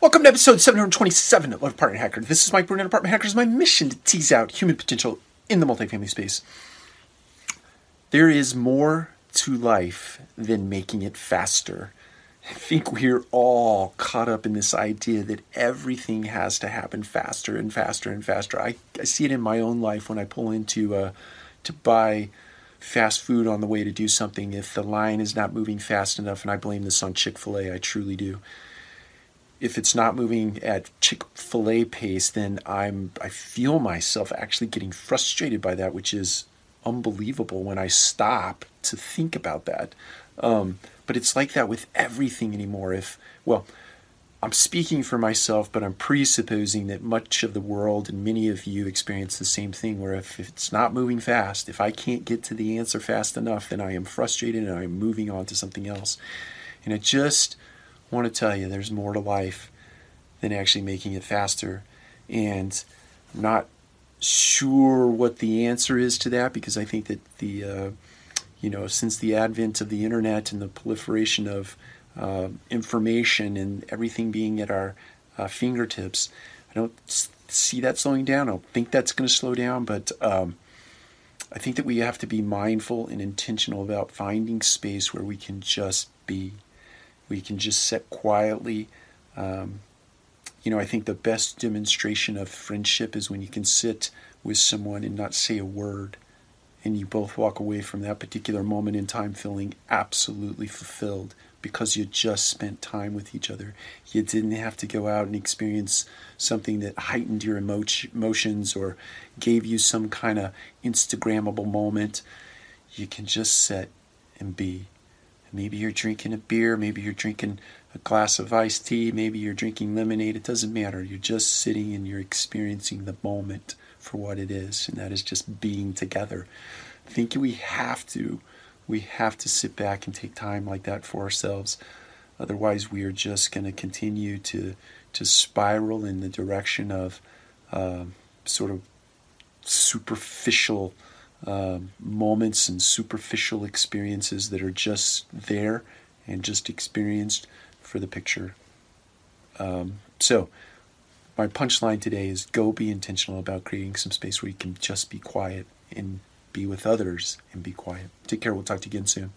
Welcome to episode 727 of Apartment Hacker. This is Mike Burnett, Apartment Hackers. My mission to tease out human potential in the multifamily space. There is more to life than making it faster. I think we're all caught up in this idea that everything has to happen faster and faster and faster. I, I see it in my own life when I pull into uh, to buy fast food on the way to do something. If the line is not moving fast enough, and I blame this on Chick fil A, I truly do if it's not moving at Chick-fil-A pace, then I'm I feel myself actually getting frustrated by that, which is unbelievable when I stop to think about that. Um, but it's like that with everything anymore. If well, I'm speaking for myself, but I'm presupposing that much of the world and many of you experience the same thing. Where if, if it's not moving fast, if I can't get to the answer fast enough, then I am frustrated and I'm moving on to something else. And it just I want to tell you there's more to life than actually making it faster. And I'm not sure what the answer is to that because I think that the, uh, you know, since the advent of the internet and the proliferation of uh, information and everything being at our uh, fingertips, I don't see that slowing down. I don't think that's going to slow down, but um, I think that we have to be mindful and intentional about finding space where we can just be we can just sit quietly. Um, you know, I think the best demonstration of friendship is when you can sit with someone and not say a word, and you both walk away from that particular moment in time feeling absolutely fulfilled because you just spent time with each other. You didn't have to go out and experience something that heightened your emotions or gave you some kind of Instagrammable moment. You can just sit and be Maybe you're drinking a beer, maybe you're drinking a glass of iced tea, maybe you're drinking lemonade. It doesn't matter. You're just sitting and you're experiencing the moment for what it is, and that is just being together. I think we have to, we have to sit back and take time like that for ourselves. Otherwise, we are just going to continue to to spiral in the direction of uh, sort of superficial um, moments and superficial experiences that are just there and just experienced for the picture. Um, so, my punchline today is go be intentional about creating some space where you can just be quiet and be with others and be quiet. Take care. We'll talk to you again soon.